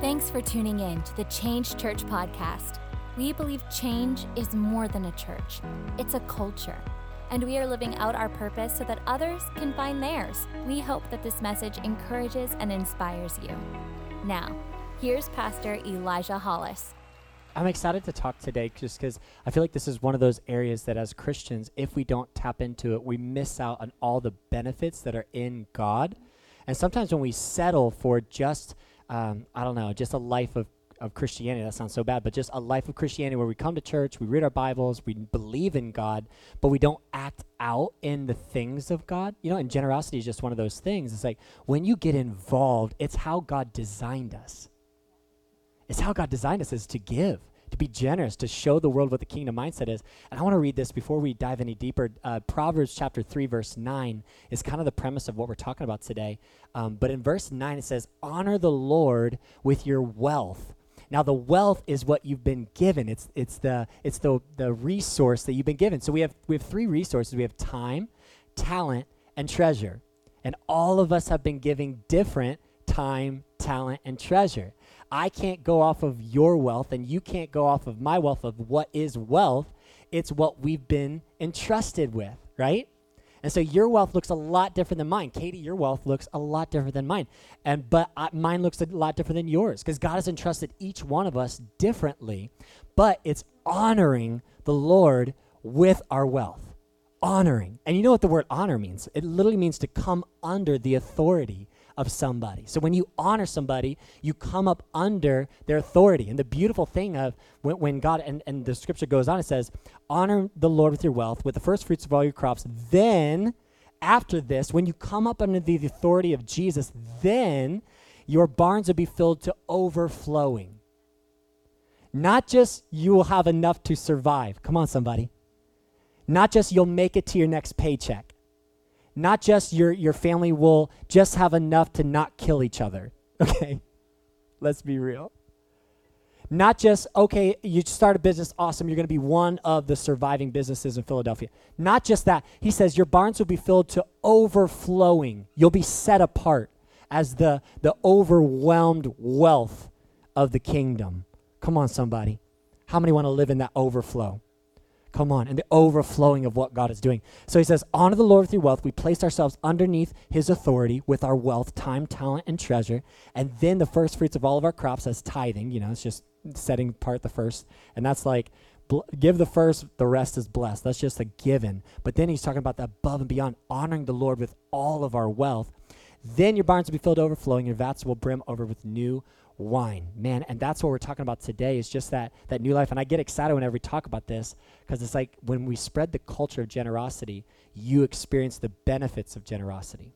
Thanks for tuning in to the Change Church podcast. We believe change is more than a church, it's a culture. And we are living out our purpose so that others can find theirs. We hope that this message encourages and inspires you. Now, here's Pastor Elijah Hollis. I'm excited to talk today just because I feel like this is one of those areas that as Christians, if we don't tap into it, we miss out on all the benefits that are in God. And sometimes when we settle for just um, I don't know, just a life of, of Christianity. That sounds so bad, but just a life of Christianity where we come to church, we read our Bibles, we believe in God, but we don't act out in the things of God. You know, and generosity is just one of those things. It's like when you get involved, it's how God designed us. It's how God designed us is to give to be generous, to show the world what the kingdom mindset is. And I want to read this before we dive any deeper. Uh, Proverbs chapter 3, verse 9 is kind of the premise of what we're talking about today. Um, but in verse 9, it says, Honor the Lord with your wealth. Now the wealth is what you've been given. It's it's the it's the the resource that you've been given. So we have we have three resources. We have time, talent, and treasure. And all of us have been giving different time, talent, and treasure. I can't go off of your wealth and you can't go off of my wealth of what is wealth. It's what we've been entrusted with, right? And so your wealth looks a lot different than mine. Katie, your wealth looks a lot different than mine. And but I, mine looks a lot different than yours because God has entrusted each one of us differently. But it's honoring the Lord with our wealth. Honoring. And you know what the word honor means? It literally means to come under the authority of somebody. So when you honor somebody, you come up under their authority. And the beautiful thing of when, when God, and, and the scripture goes on, it says, honor the Lord with your wealth, with the first fruits of all your crops. Then, after this, when you come up under the authority of Jesus, then your barns will be filled to overflowing. Not just you will have enough to survive. Come on, somebody. Not just you'll make it to your next paycheck not just your, your family will just have enough to not kill each other. Okay? Let's be real. Not just, okay, you start a business, awesome, you're going to be one of the surviving businesses in Philadelphia. Not just that. He says your barns will be filled to overflowing. You'll be set apart as the, the overwhelmed wealth of the kingdom. Come on, somebody. How many want to live in that overflow? Come on, and the overflowing of what God is doing. So he says, Honor the Lord with your wealth. We place ourselves underneath his authority with our wealth, time, talent, and treasure. And then the first fruits of all of our crops as tithing. You know, it's just setting apart the first. And that's like, bl- give the first, the rest is blessed. That's just a given. But then he's talking about the above and beyond, honoring the Lord with all of our wealth. Then your barns will be filled overflowing, your vats will brim over with new wine. Man and that's what we're talking about today is just that that new life. And i get excited whenever we talk about this because it's like when we spread the culture of generosity you experience the benefits of generosity.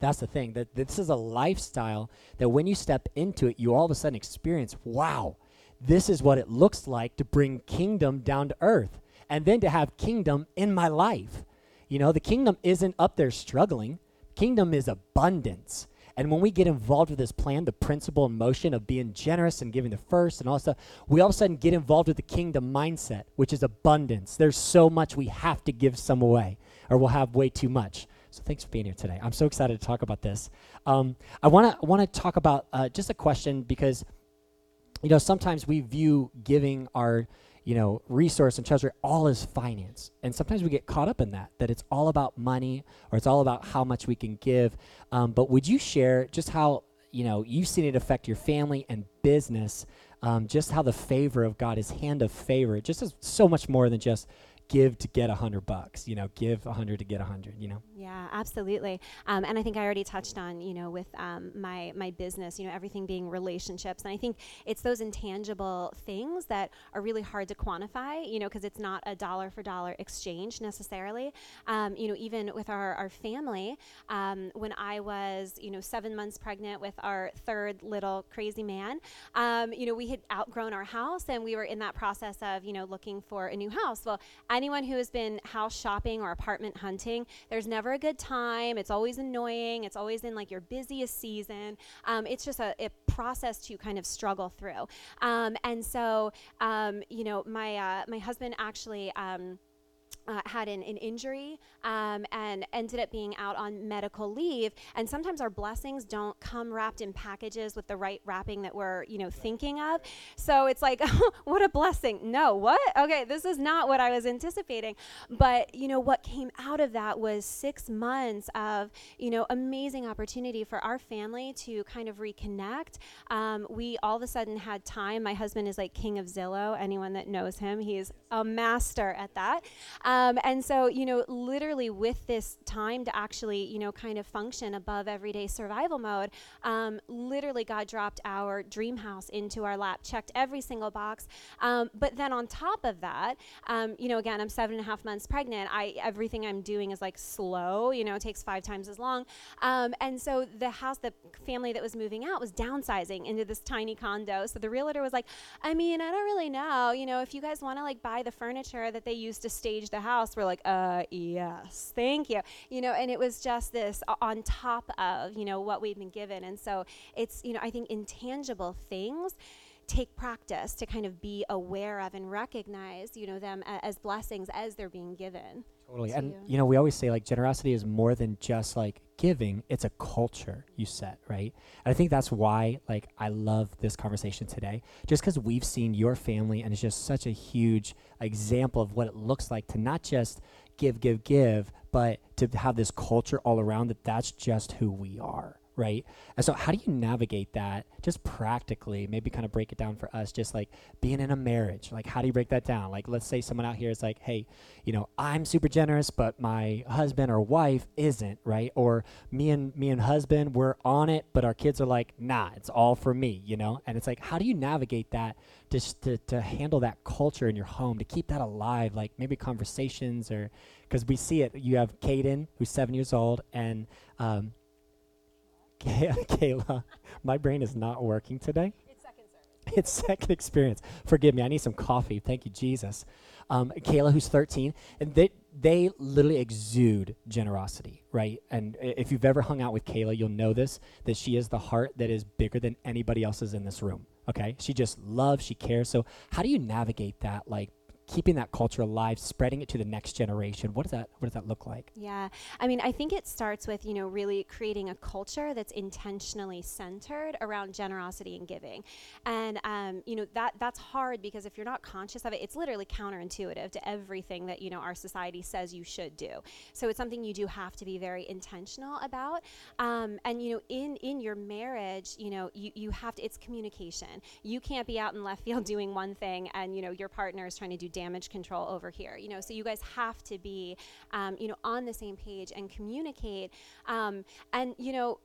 That's the thing that this is a lifestyle that when you step into it you all of a sudden experience wow this is what it looks like to bring kingdom down to earth and then to have kingdom in my life. You know the kingdom isn't up there struggling. Kingdom is abundance and when we get involved with this plan, the principle and motion of being generous and giving the first and all stuff, we all of a sudden get involved with the kingdom mindset, which is abundance. There's so much we have to give some away, or we'll have way too much. So thanks for being here today. I'm so excited to talk about this. Um, I want to want to talk about uh, just a question because, you know, sometimes we view giving our you know, resource and treasure all is finance. And sometimes we get caught up in that, that it's all about money or it's all about how much we can give. Um, but would you share just how, you know, you've seen it affect your family and business, um, just how the favor of God, his hand of favor, just is so much more than just give to get a hundred bucks you know give a hundred to get a hundred you know? Yeah absolutely. Um, and i think i already touched on you know with um, my my business you know everything being relationships. And i think it's those intangible things that are really hard to quantify you know because it's not a dollar for dollar exchange necessarily. Um, you know even with our, our family um, when i was you know seven months pregnant with our third little crazy man um, you know we had outgrown our house and we were in that process of you know looking for a new house. Well I anyone who has been house shopping or apartment hunting, there's never a good time. It's always annoying. It's always in like your busiest season. Um, it's just a, a, process to kind of struggle through. Um, and so, um, you know, my uh, my husband actually. Uh, had an, an injury um, and ended up being out on medical leave. And sometimes our blessings don't come wrapped in packages with the right wrapping that we're, you know, thinking of. So it's like, what a blessing. No, what? Okay, this is not what I was anticipating. But, you know, what came out of that was six months of, you know, amazing opportunity for our family to kind of reconnect. Um, we all of a sudden had time. My husband is like king of Zillow. Anyone that knows him, he's a master at that. Um, um, and so, you know, literally with this time to actually, you know, kind of function above everyday survival mode, um, literally God dropped our dream house into our lap, checked every single box. Um, but then on top of that, um, you know, again, I'm seven and a half months pregnant. I everything I'm doing is like slow. You know, it takes five times as long. Um, and so the house, the family that was moving out was downsizing into this tiny condo. So the realtor was like, I mean, I don't really know. You know, if you guys want to like buy the furniture that they used to stage the house we're like uh yes thank you. You know and it was just this on top of you know what we've been given. And so it's you know i think intangible things take practice to kind of be aware of and recognize you know them a- as blessings as they're being given totally. and you. you know we always say like generosity is more than just like giving it's a culture you set right? And i think that's why like i love this conversation today just because we've seen your family and it's just such a huge example of what it looks like to not just give give give but to have this culture all around that that's just who we are right? And so, how do you navigate that just practically? Maybe kind of break it down for us, just like being in a marriage. Like, how do you break that down? Like, let's say someone out here is like, hey, you know, I'm super generous, but my husband or wife isn't, right? Or me and me and husband, we're on it, but our kids are like, nah, it's all for me, you know? And it's like, how do you navigate that just to, to handle that culture in your home, to keep that alive? Like, maybe conversations or, because we see it. You have Caden, who's seven years old, and um, Kayla, my brain is not working today. It's second service. It's second experience. Forgive me. I need some coffee. Thank you, Jesus. Um, Kayla, who's 13, and they they literally exude generosity, right? And if you've ever hung out with Kayla, you'll know this that she is the heart that is bigger than anybody else's in this room. Okay, she just loves, she cares. So how do you navigate that, like keeping that culture alive, spreading it to the next generation. What does that what does that look like? Yeah. I mean, I think it starts with, you know, really creating a culture that's intentionally centered around generosity and giving. And um, you know, that that's hard because if you're not conscious of it, it's literally counterintuitive to everything that, you know, our society says you should do. So it's something you do have to be very intentional about. Um, and you know, in in your marriage, you know, you, you have to it's communication. You can't be out in left field doing one thing and, you know, your partner is trying to do damage control over here you know so you guys have to be um, you know on the same page and communicate um, and you know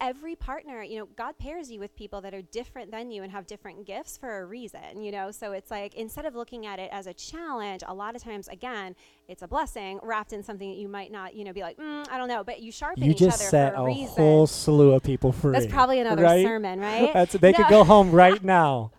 every partner, you know, God pairs you with people that are different than you and have different gifts for a reason, you know. So it's like instead of looking at it as a challenge, a lot of times, again, it's a blessing wrapped in something that you might not, you know, be like, mm, I don't know, but you sharpen you each other just set for a, a reason. whole slew of people free. That's probably another right? sermon, right? That's they No. could go home right now.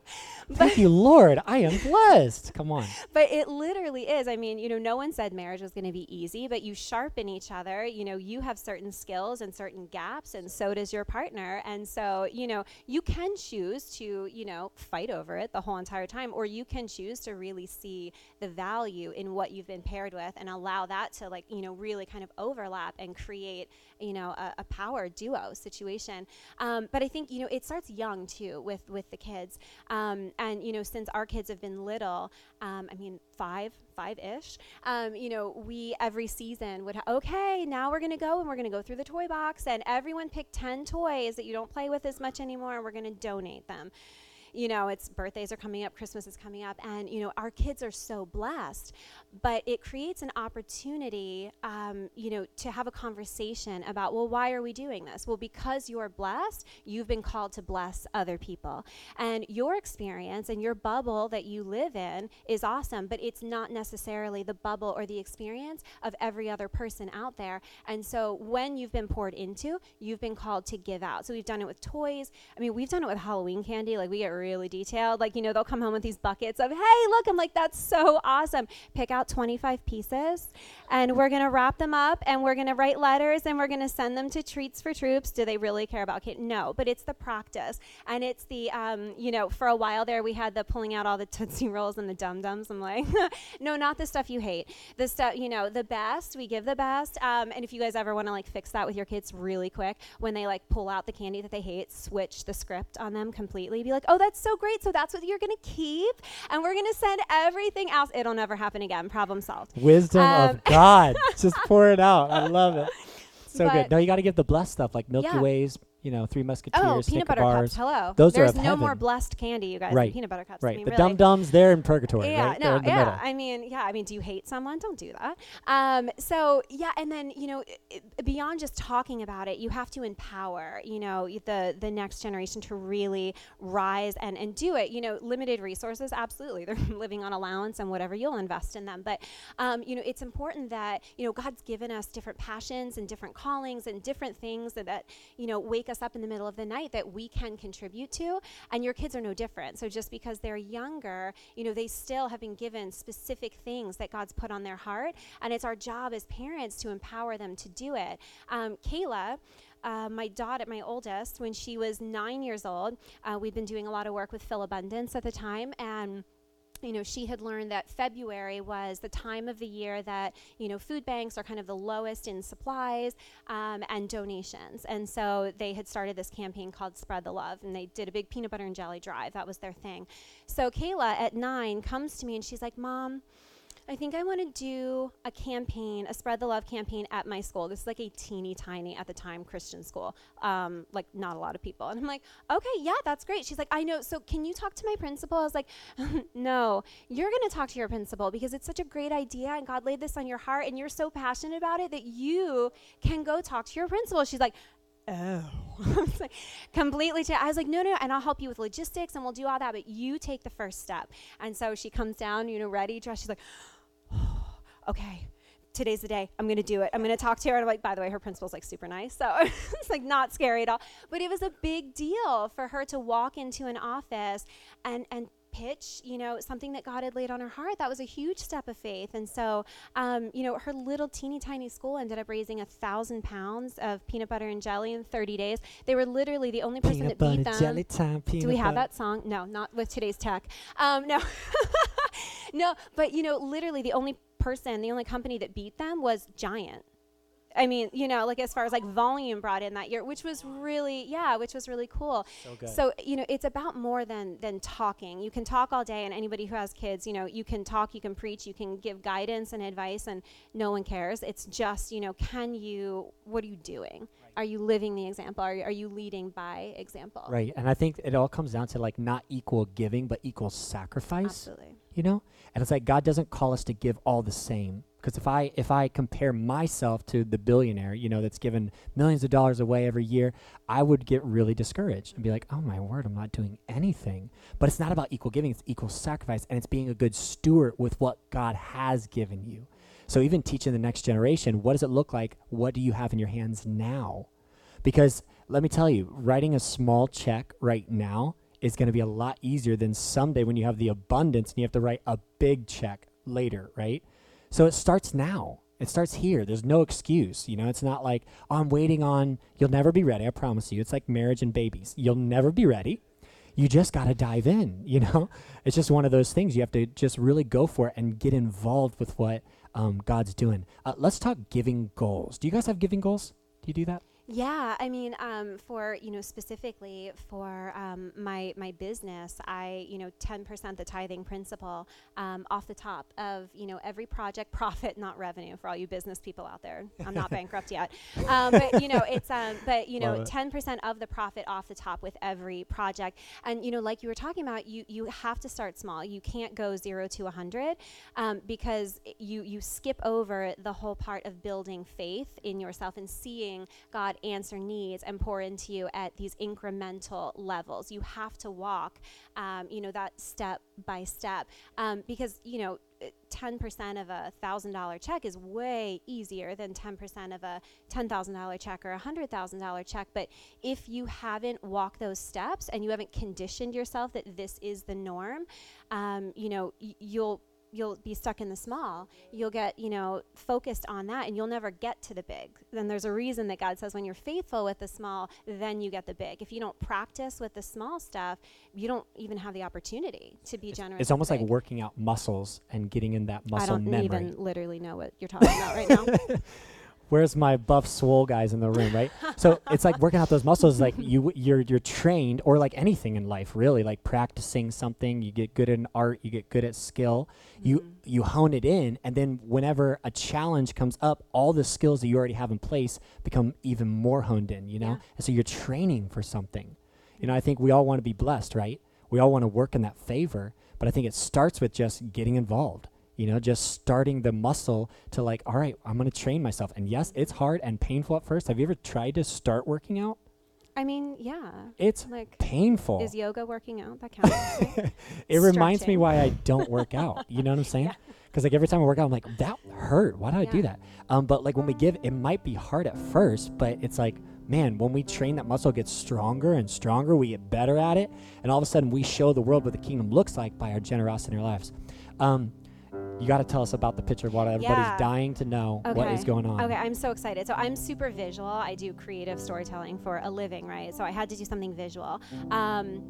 Thank you, Lord. I am blessed. Come on. but it literally is. I mean, you know, no one said marriage was going to be easy, but you sharpen each other. You know, you have certain skills and certain gaps, and so does your partner. And so, you know, you can choose to, you know, fight over it the whole entire time, or you can choose to really see the value in what you've been paired with and allow that to, like, you know, really kind of overlap and create, you know, a, a power duo situation. Um, but I think, you know, it starts young too with with the kids. Um, and you know since our kids have been little um, i mean five five-ish um, you know we every season would ha- okay now we're going to go and we're going to go through the toy box and everyone pick 10 toys that you don't play with as much anymore and we're going to donate them you know it's birthdays are coming up christmas is coming up and you know our kids are so blessed. But it creates an opportunity um, you know to have a conversation about well why are we doing this? Well because you're blessed you've been called to bless other people. And your experience and your bubble that you live in is awesome but it's not necessarily the bubble or the experience of every other person out there. And so when you've been poured into you've been called to give out. So we've done it with toys. I mean we've done it with halloween candy. Like we get really detailed. Like, you know, they'll come home with these buckets of, hey, look, I'm like, that's so awesome. Pick out 25 pieces and we're going to wrap them up and we're going to write letters and we're going to send them to Treats for Troops. Do they really care about kids? No, but it's the practice. And it's the, um, you know, for a while there, we had the pulling out all the Tootsie Rolls and the Dum Dums. I'm like, no, not the stuff you hate. The stuff, you know, the best, we give the best. Um, and if you guys ever want to like fix that with your kids really quick, when they like pull out the candy that they hate, switch the script on them completely. Be like, oh, that's so great. So that's what you're going to keep. And we're going to send everything else. It'll never happen again. Problem solved. Wisdom um, of God. Just pour it out. I love it. So But- good. No, you got to give the blessed stuff like Milky Yeah. Ways, you know, Three Musketeers, Oh, peanut butter bars. cups. Hello. Those are There's of no more blessed candy, you guys. Right. Peanut butter cups. I Right. mean, the really. dum dums, they're in purgatory. Yeah, right? no, they're in the yeah. middle. I mean, yeah. I mean, do you hate someone? Don't do that. Um, so yeah, and then you know, i i beyond just talking about it, you have to empower, you know, the the next generation to really rise and and do it. You know, limited resources, absolutely. They're living on allowance and whatever you'll invest in them, but um, you know, it's important that you know God's given us different passions and different callings and different things that, that you know wake us up in the middle of the night that we can contribute to and your kids are no different. So just because they're younger you know they still have been given specific things that god's put on their heart and it's our job as parents to empower them to do it. Um, kayla uh, my daughter, my oldest, when she was nine years old, uh, we'd been doing a lot of work with Philabundance at the time, and you know, she had learned that February was the time of the year that, you know, food banks are kind of the lowest in supplies um, and donations. And so they had started this campaign called Spread the Love, and they did a big peanut butter and jelly drive. That was their thing. So Kayla at nine comes to me and she's like, Mom, I think I want to do a campaign, a spread the love campaign at my school. This is like a teeny tiny at the time Christian school, um, like not a lot of people. And I'm like, okay, yeah, that's great. She's like, I know. So can you talk to my principal? I was like, no, you're going to talk to your principal because it's such a great idea and God laid this on your heart and you're so passionate about it that you can go talk to your principal. She's like, oh. Completely. Cha- I was like, no, no, and I'll help you with logistics and we'll do all that, but you take the first step. And so she comes down, you know, ready, dressed. She's like, okay, today's the day. I'm going to do it. I'm going to talk to her. And I'm like, by the way, her principal's like super nice. So it's like not scary at all. But it was a big deal for her to walk into an office and, and, pitch you know something that god had laid on her heart that was a huge step of faith and so um, you know her little teeny tiny school ended up raising a thousand pounds of peanut butter and jelly in 30 days they were literally the only person Peanut that beat them jelly time. Peanut do we have butter- that song? No, not with today's tech. Um, no, no, but you know, literally the only person, the only company that beat them was Giant. I mean, you know, like as far as like volume brought in that year, which was really, yeah, which was really cool. So. So you know, it's about more than than talking. You can talk all day, and anybody who has kids, you know, you can talk, you can preach, you can give guidance and advice, and no one cares. It's just, you know, can you? What are you doing? Are you living the example? Are you, are you leading by example? Right. And I think it all comes down to like not equal giving, but equal sacrifice. Absolutely. You know? And it's like god doesn't call us to give all the same. Because if i if i compare myself to the billionaire you know that's given millions of dollars away every year i would get really discouraged and be like oh my word i'm not doing anything. But it's not about equal giving it's equal sacrifice and it's being a good steward with what god has given you. So even teaching the next generation what does it look like? What do you have in your hands now? Because let me tell you, writing a small check right now is going to be a lot easier than someday when you have the abundance and you have to write a big check later, right? So it starts now. It starts here. There's no excuse. You know, it's not like, oh, I'm waiting on, you'll never be ready. I promise you. It's like marriage and babies. You'll never be ready. You just got to dive in, you know? It's just one of those things. You have to just really go for it and get involved with what um, God's doing. Uh, let's talk giving goals. Do you guys have giving goals? Do you do that? Yeah, I mean, um, for you know specifically for um, my my business, I you know ten percent the tithing principle um, off the top of you know every project profit, not revenue. For all you business people out there, I'm not bankrupt yet, um, but you know it's um, but you know ten percent of the profit off the top with every project, and you know like you were talking about, you you have to start small. You can't go zero to a hundred um, because you you skip over the whole part of building faith in yourself and seeing God answer needs and pour into you at these incremental levels. You have to walk, um, you know, that step by step um, because you know 10% of a $1,000 check is way easier than 10% of a $10,000 check or a $100,000 check. But if you haven't walked those steps and you haven't conditioned yourself that this is the norm, um, you know, y- you'll you'll be stuck in the small. You'll get, you know, focused on that and you'll never get to the big. Then there's a reason that God says when you're faithful with the small, then you get the big. If you don't practice with the small stuff, you don't even have the opportunity to be It's, generous. it's almost like working out muscles and getting in that muscle memory. I don't memory. even literally know what you're talking about right now. Where's my buff swole guys in the room, right? so it's like working out those muscles. Like you, you're you're trained, or like anything in life, really. Like practicing something, you get good at an art, you get good at skill. You Mhm. you hone it in, and then whenever a challenge comes up, all the skills that you already have in place become even more honed in. You know, Yeah. and so you're training for something. You know, I think we all want to be blessed, right? We all want to work in that favor, but I think it starts with just getting involved. You know, just starting the muscle to like, all right, I'm going to train myself. And yes, it's hard and painful at first. Have you ever tried to start working out? I mean, yeah. It's Like, painful. is yoga working out? That counts. right? it reminds me why I don't work out. You know what I'm saying? Yeah. Because like every time I work out, I'm like, that hurt. Why did I do that? Um, but like when we give, it might be hard at first, but it's like, man, when we train that muscle gets stronger and stronger, we get better at it, and all of a sudden we show the world what the kingdom looks like by our generosity in our lives. Um, you got to tell us about the picture of what everybody's Yeah. dying to know what is going on. Okay, I'm so excited. So I'm super visual. I do creative storytelling for a living, right? So I had to do something visual. Um,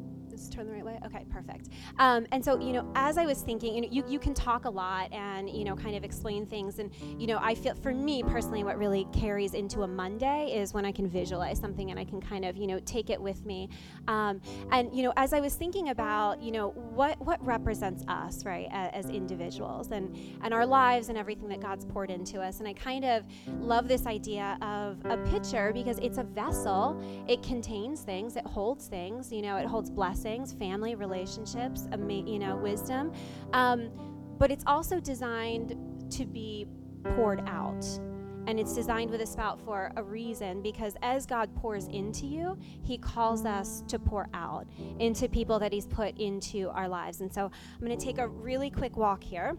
turn the right way. Okay, perfect. Um, and so you know, as I was thinking, you know, you, you can talk a lot and you know, kind of explain things. And you know, I feel for me personally, what really carries into a Monday is when I can visualize something and I can kind of you know take it with me. Um, and you know, as I was thinking about you know what what represents us, right, as, as individuals and and our lives and everything that God's poured into us, and I kind of love this idea of a pitcher because it's a vessel. It contains things. It holds things. You know, it holds blessings, family, relationships, you know, wisdom. Um, but it's also designed to be poured out. And it's designed with a spout for a reason because as God pours into you, He calls us to pour out into people that He's put into our lives. And so I'm going to take a really quick walk here.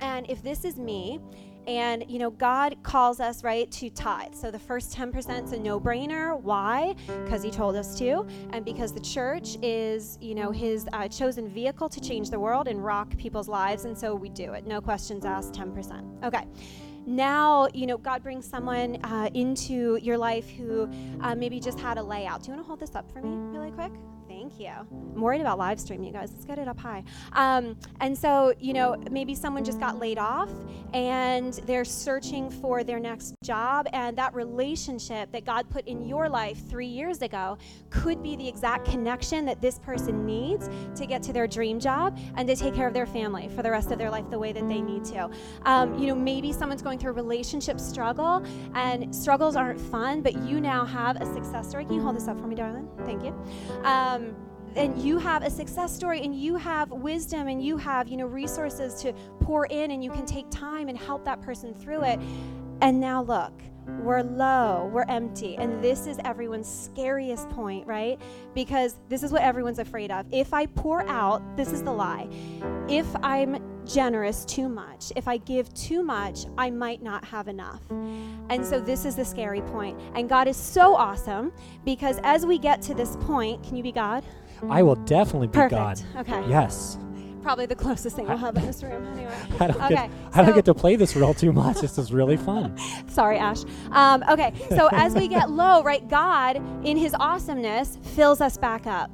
And if this is me, and you know, God calls us right to tithe. So the first 10% is a no-brainer. Why? Because He told us to, and because the church is, you know, His uh, chosen vehicle to change the world and rock people's lives, and so we do it. No questions asked. 10%. Okay now you know god brings someone uh, into your life who uh, maybe just had a layout. Do you want to hold this up for me really quick thank you. I'm worried about live stream you guys. Let's get it up high. Um, and so you know maybe someone just got laid off and they're searching for their next job and that relationship that god put in your life three years ago could be the exact connection that this person needs to get to their dream job and to take care of their family for the rest of their life the way that they need to. Um, you know maybe someone's going through a relationship struggle and struggles aren't fun but you now have a success story. Can you hold this up for me darling? Thank you. Um, Um, and you have a success story and you have wisdom and you have you know resources to pour in and you can take time and help that person through it. And now look we're low, we're empty. And this is everyone's scariest point, right? Because this is what everyone's afraid of. If I pour out, this is the lie. If I'm generous too much, if I give too much, I might not have enough. And so this is the scary point. And God is so awesome because as we get to this point, can you be God? I will definitely be Perfect. God. Okay. Yes. Probably the closest thing we'll have in this room anyway. I don't, Okay, get, I don't so- get to play this role too much. This is really fun. Sorry, Ash. Um, okay, so as we get low, right, God, in his awesomeness, fills us back up.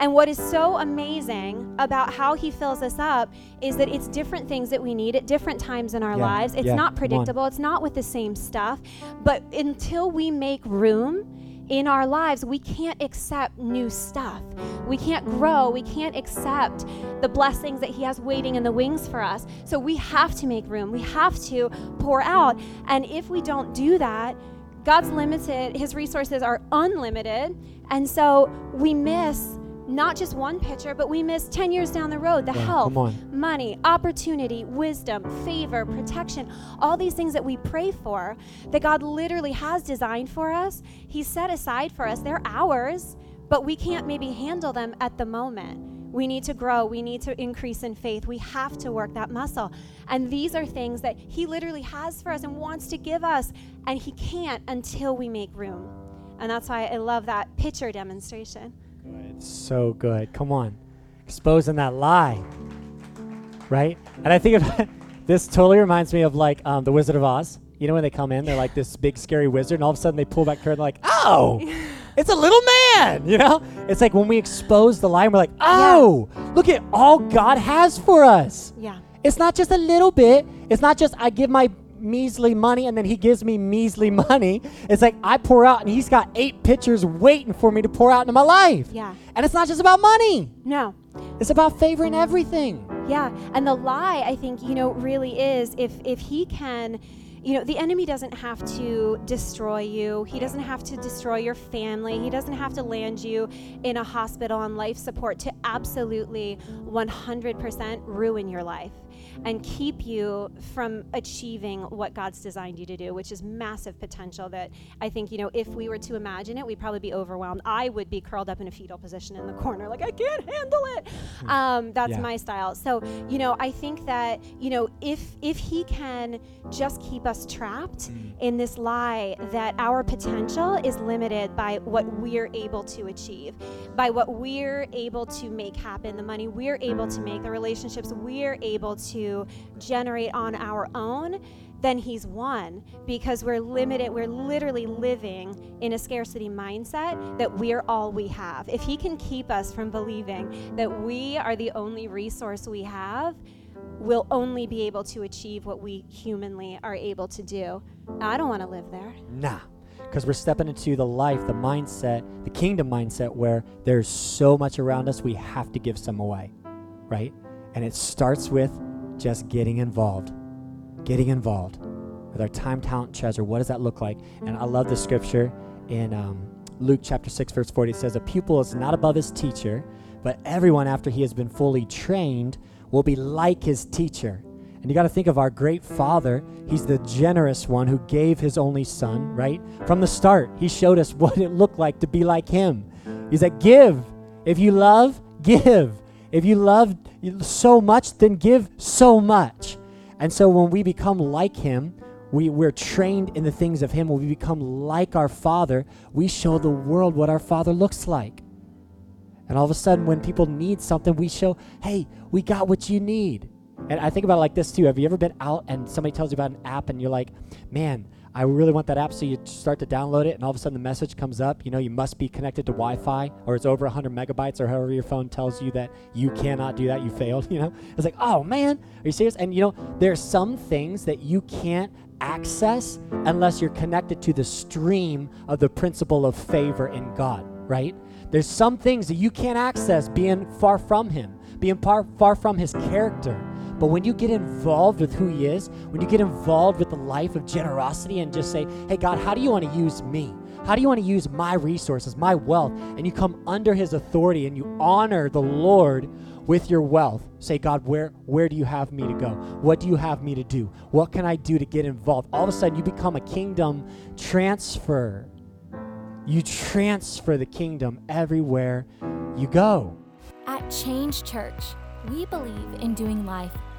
And what is so amazing about how he fills us up is that it's different things that we need at different times in our Yeah, lives. It's yeah, not predictable, it's not with the same stuff. But until we make room, in our lives, we can't accept new stuff. We can't grow. We can't accept the blessings that He has waiting in the wings for us. So we have to make room. We have to pour out. And if we don't do that, God's limited, His resources are unlimited. And so we miss not just one picture, but we miss 10 years down the road the Yeah, health, money, opportunity, wisdom, favor, protection, all these things that we pray for that God literally has designed for us. He set aside for us. They're ours, but we can't maybe handle them at the moment. We need to grow. We need to increase in faith. We have to work that muscle. And these are things that He literally has for us and wants to give us. And He can't until we make room. And that's why I love that picture demonstration. Good. So good. Come on. Exposing that lie. Right? And I think of this totally reminds me of like um, the Wizard of Oz. You know when they come in, they're like this big scary wizard, and all of a sudden they pull back curtain, they're like, oh, it's a little man. You know? It's like when we expose the lie, we're like, oh, yeah. look at all God has for us. Yeah. It's not just a little bit. It's not just I give my measly money and then he gives me measly money. It's like I pour out and he's got eight pitchers waiting for me to pour out into my life. Yeah. And it's not just about money. No. It's about favoring everything. Yeah. And the lie, I think, you know, really is if if he can you know, the enemy doesn't have to destroy you. He doesn't have to destroy your family. He doesn't have to land you in a hospital on life support to absolutely 100% ruin your life and keep you from achieving what God's designed you to do, which is massive potential that I think, you know, if we were to imagine it, we'd probably be overwhelmed. I would be curled up in a fetal position in the corner, like, I can't handle it. Hmm. Um, that's yeah. my style. So, you know, I think that, you know, if if he can just keep us trapped mm. in this lie that our potential is limited by what we're able to achieve, by what we're able to make happen, the money we're able to make, the relationships we're able to generate on our own, then he's won because we're limited. We're literally living in a scarcity mindset that we're all we have. If he can keep us from believing that we are the only resource we have, we'll only be able to achieve what we humanly are able to do. I don't want to live there. Nah. Because we're stepping into the life, the mindset, the kingdom mindset where there's so much around us, we have to give some away, right? And it starts with just getting involved. Getting involved with our time, talent, treasure. What does that look like? And I love the scripture in um, Luke chapter 6, verse 40. It says, A pupil is not above his teacher, but everyone after he has been fully trained will be like his teacher. And you got to think of our great Father. He's the generous one who gave his only Son, right? From the start, he showed us what it looked like to be like him. He's like, Give. If you love, give. If you love so much, then give so much. And so when we become like Him, we, we're trained in the things of Him. When we become like our Father, we show the world what our Father looks like. And all of a sudden, when people need something, we show, hey, we got what you need. And I think about it like this too. Have you ever been out and somebody tells you about an app and you're like, man, I really want that app. So you start to download it, and all of a sudden the message comes up. You know, you must be connected to Wi Fi, or it's over 100 megabytes, or however your phone tells you that you cannot do that. You failed. You know, it's like, oh man, are you serious? And you know, there are some things that you can't access unless you're connected to the stream of the principle of favor in God, right? There's some things that you can't access being far from Him, being far, far from His character. But when you get involved with who He is, when you get involved with the life of generosity and just say, hey, God, how do you want to use me? How do you want to use my resources, my wealth? And you come under His authority and you honor the Lord with your wealth. Say, God, where, where do you have me to go? What do you have me to do? What can I do to get involved? All of a sudden, you become a kingdom transfer. You transfer the kingdom everywhere you go. At Change Church, we believe in doing life